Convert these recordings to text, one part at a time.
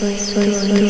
soy, soy, soy.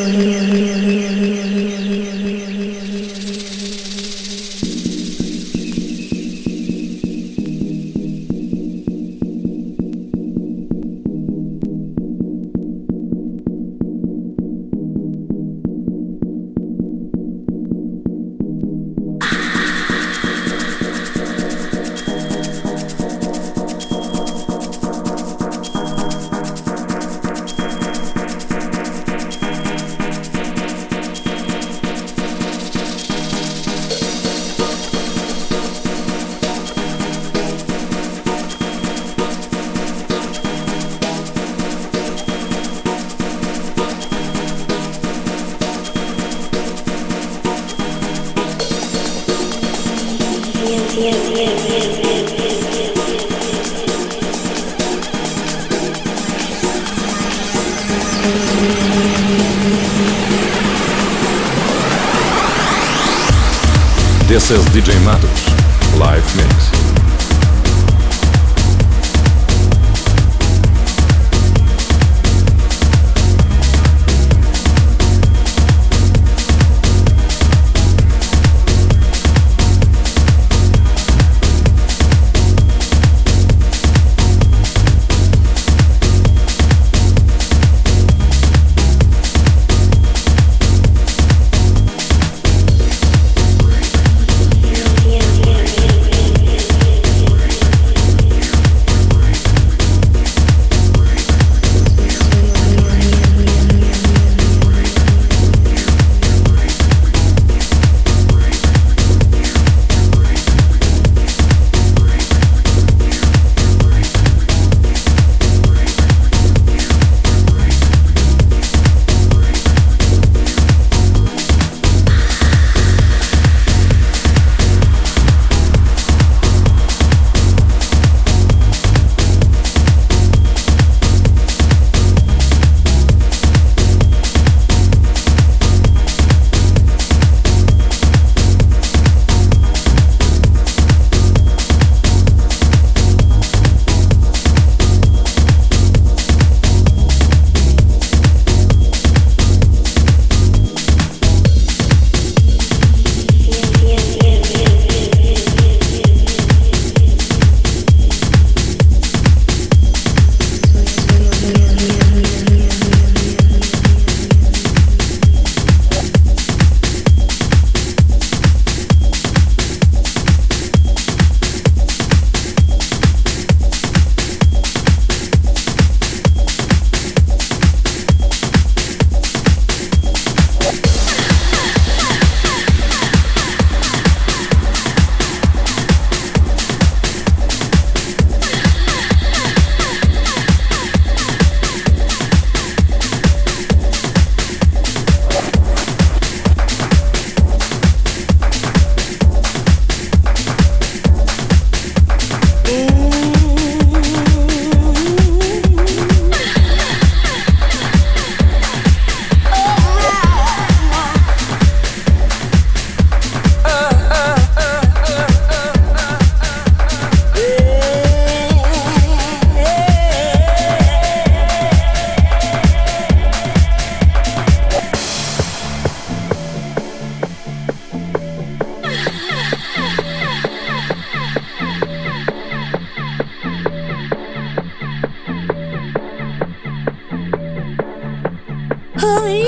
Who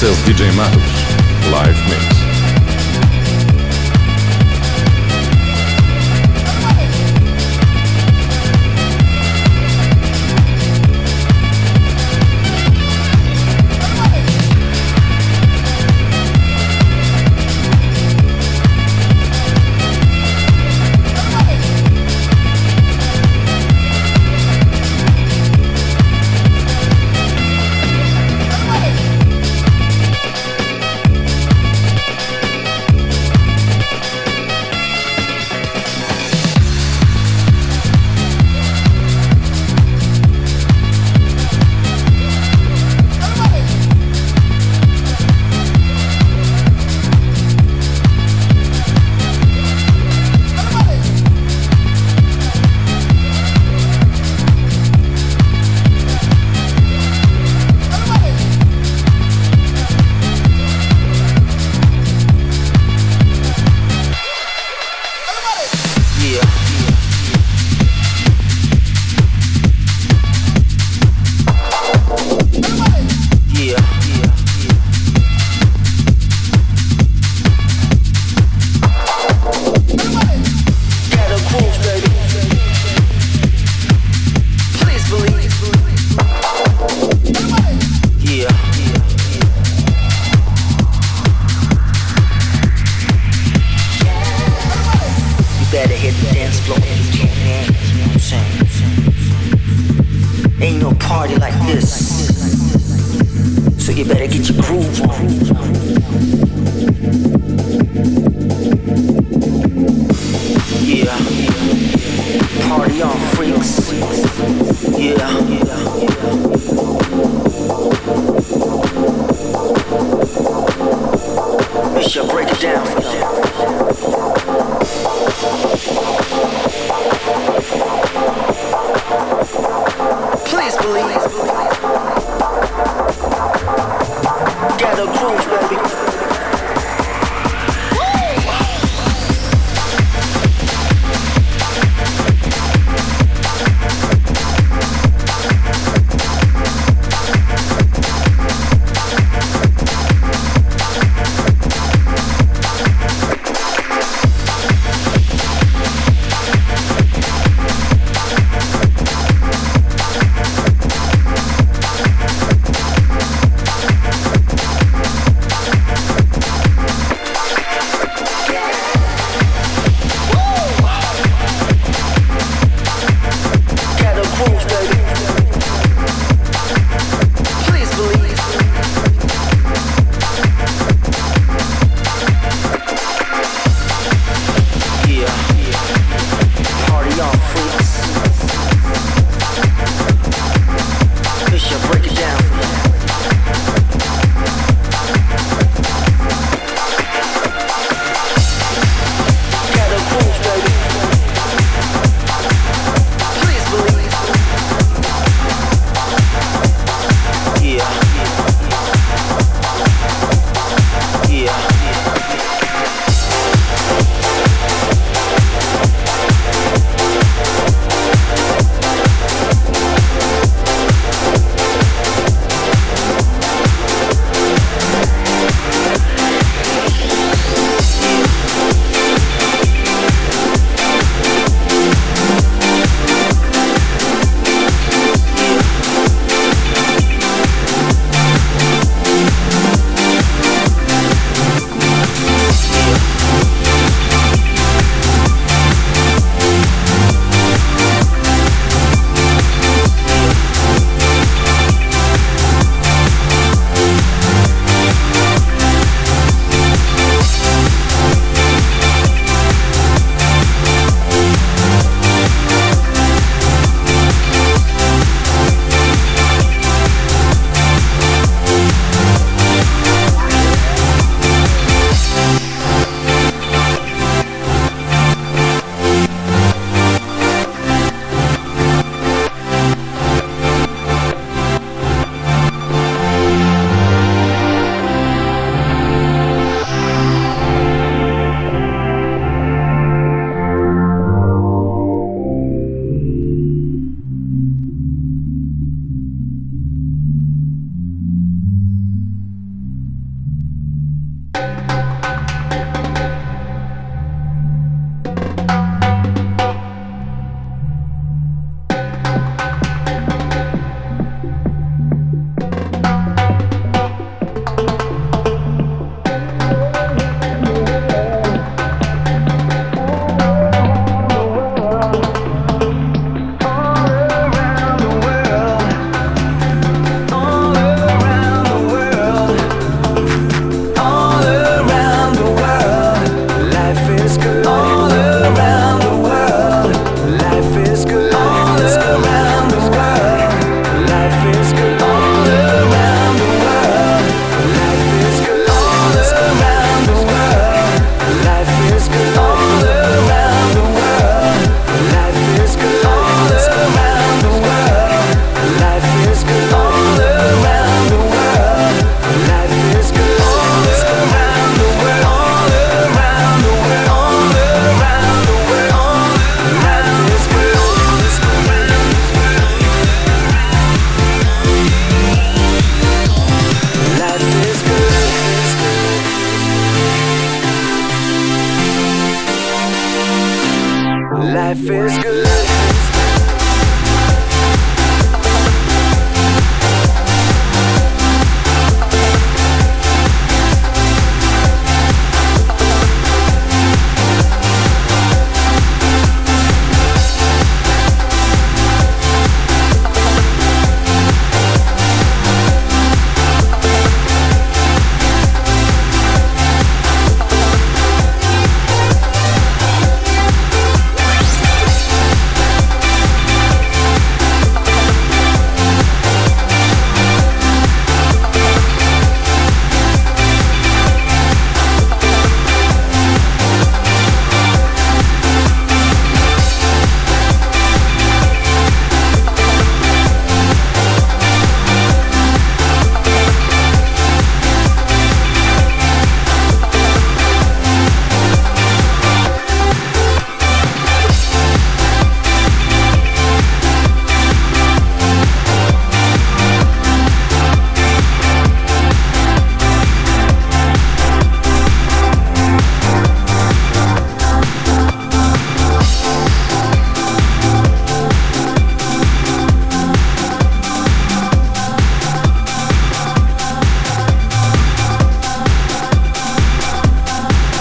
Seus DJ Marcos. Live Mix.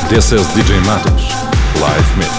This is DJ Matos. Live Mix.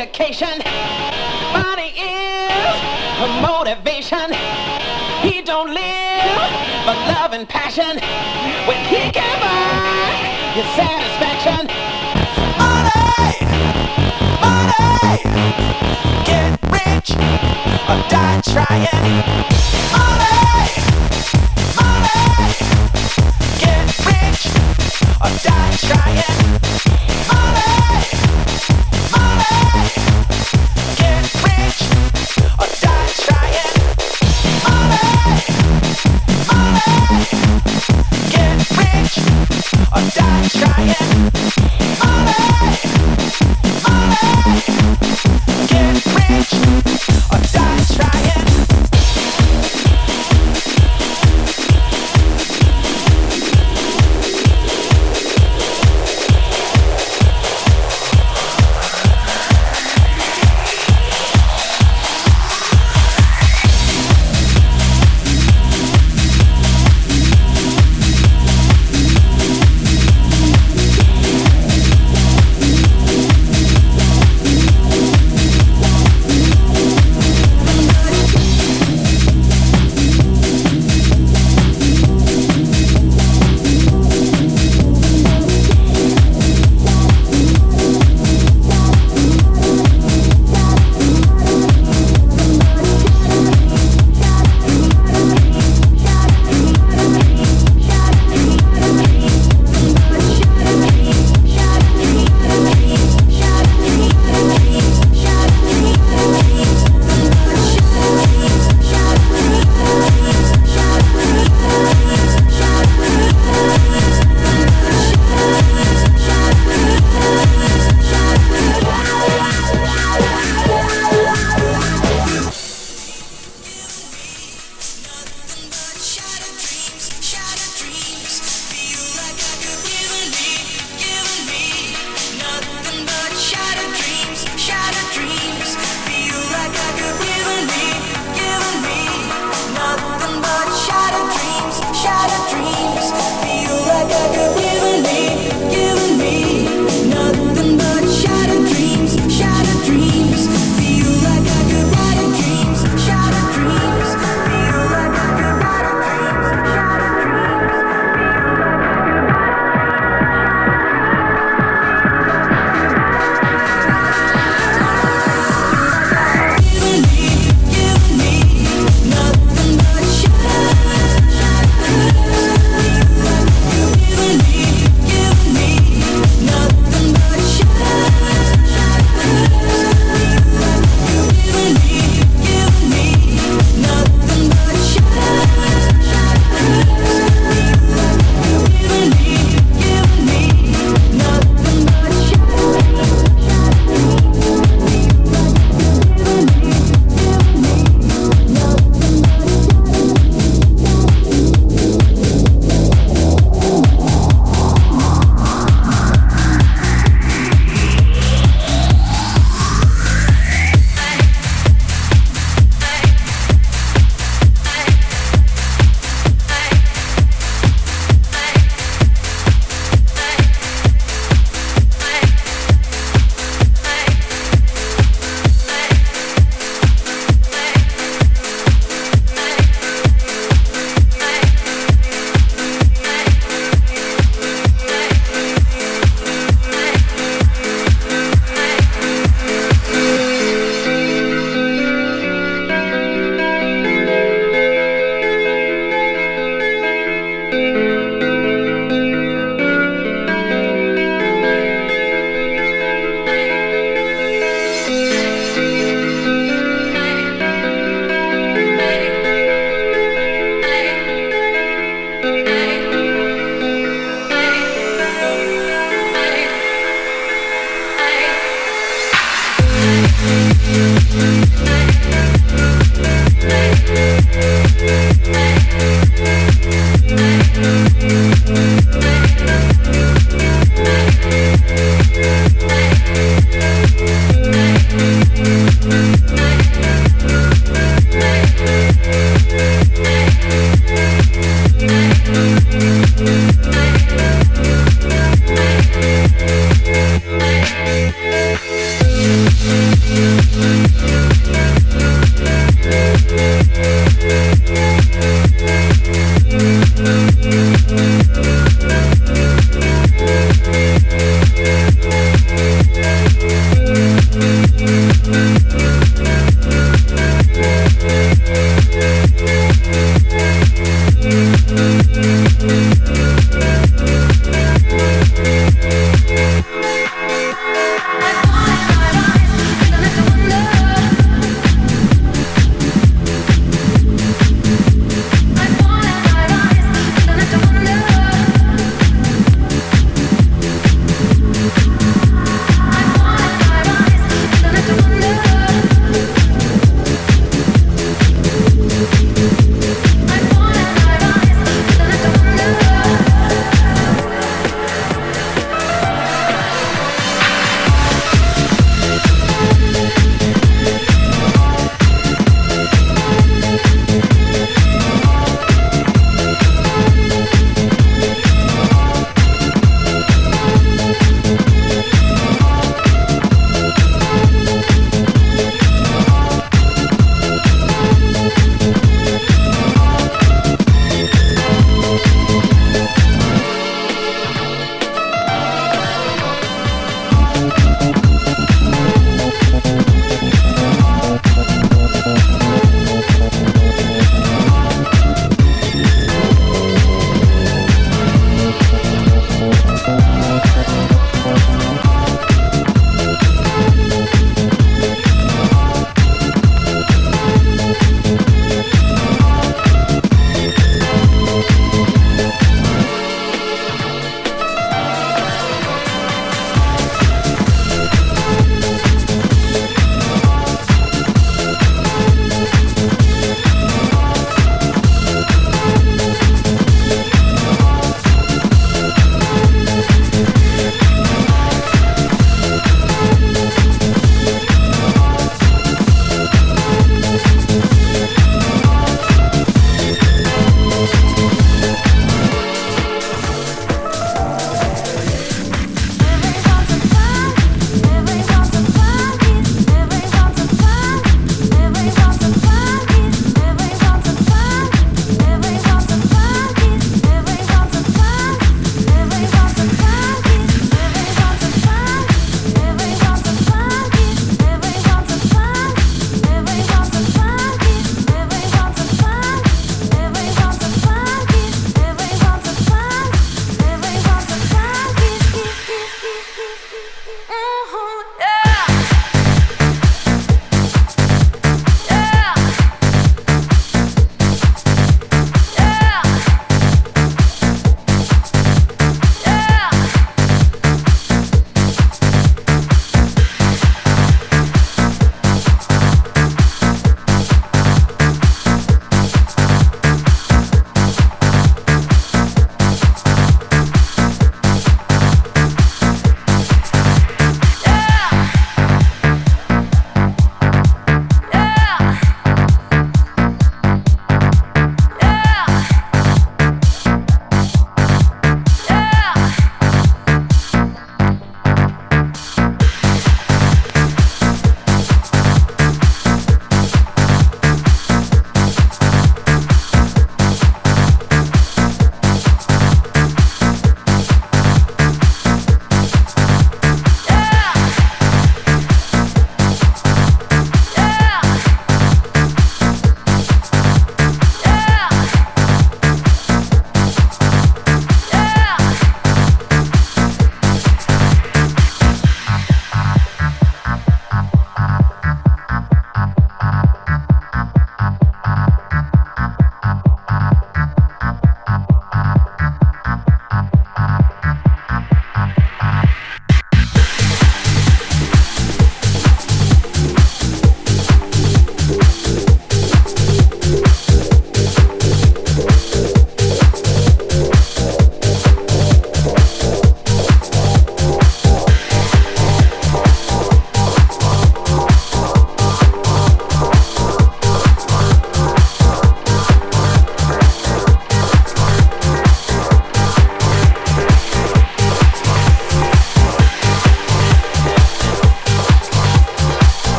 Education. Money is motivation. He don't live for love and passion. When he can buy his satisfaction. Money, money, get rich or die trying. Money, money, get rich or die trying.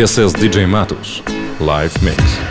This is DJ Matos. Live Mix.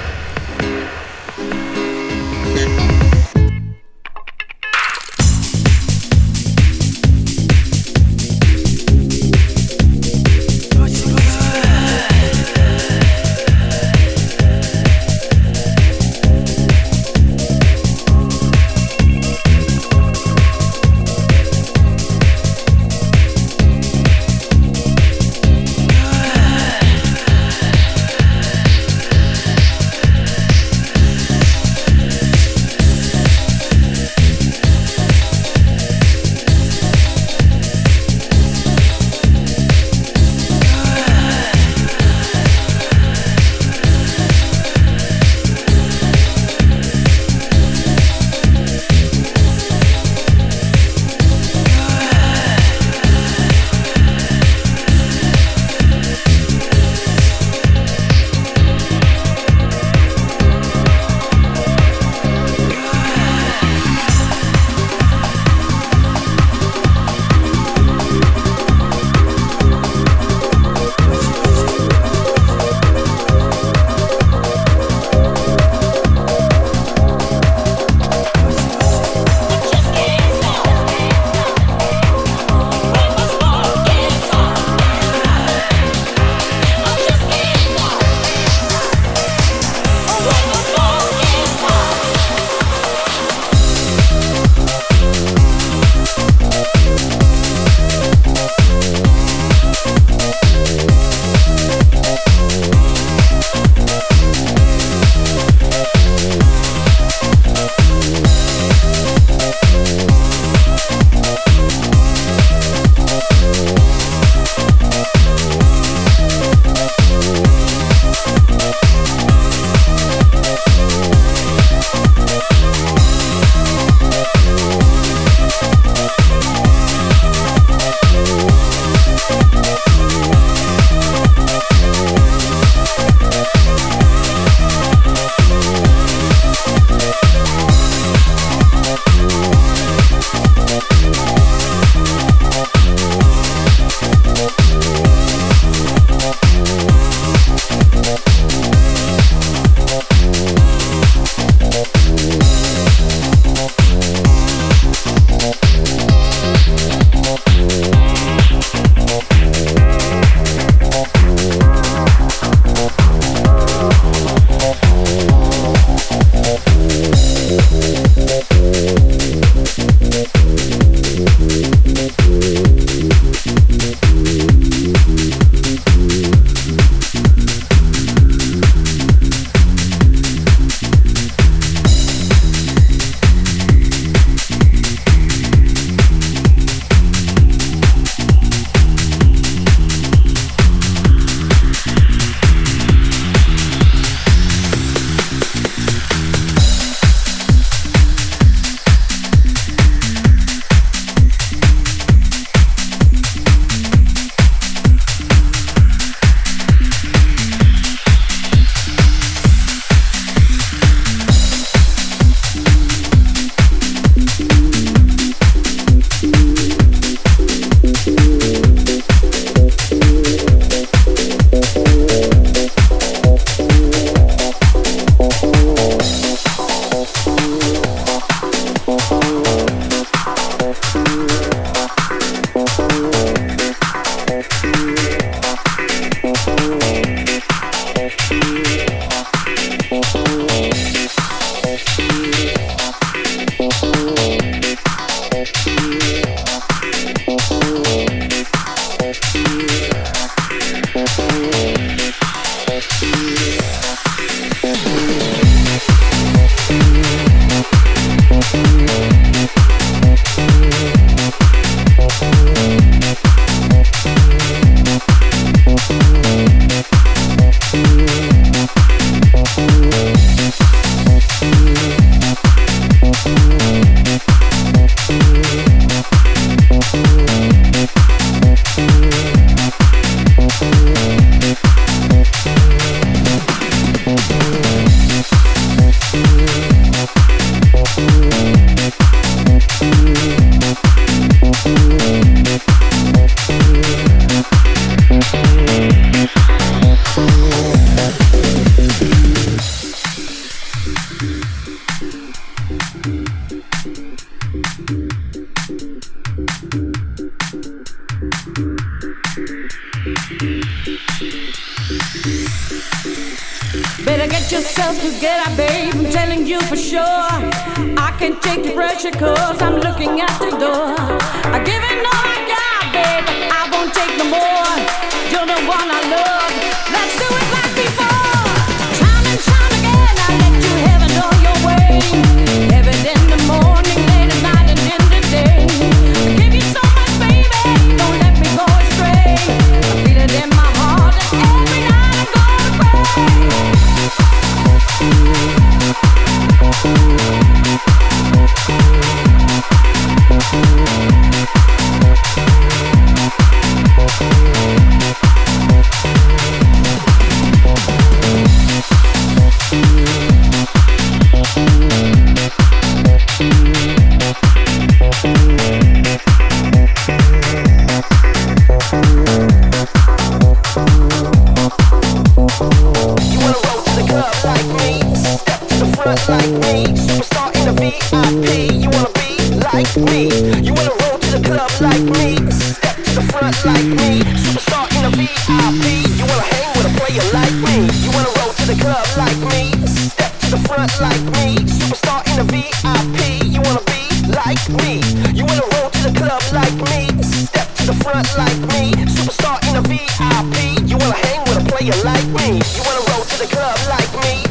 Me, superstar in the VIP. You wanna hang with a player like me. You wanna roll to the club like me, step to the front like me, superstar in the VIP. You wanna be like me. You wanna roll to the club like me, step to the front like me, superstar in the VIP. You wanna hang with a player like me. You wanna roll to the club like me,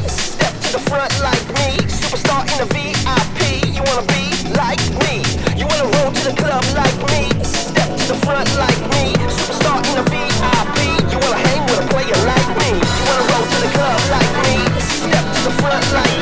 the front like me, superstar in the VIP. You wanna be like me. You wanna roll to the club like me, step to the front like me, superstar in the VIP. You wanna hang with a player like me. You wanna roll to the club like me, step to the front like me,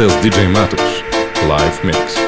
Is DJ Matos. Live Mix.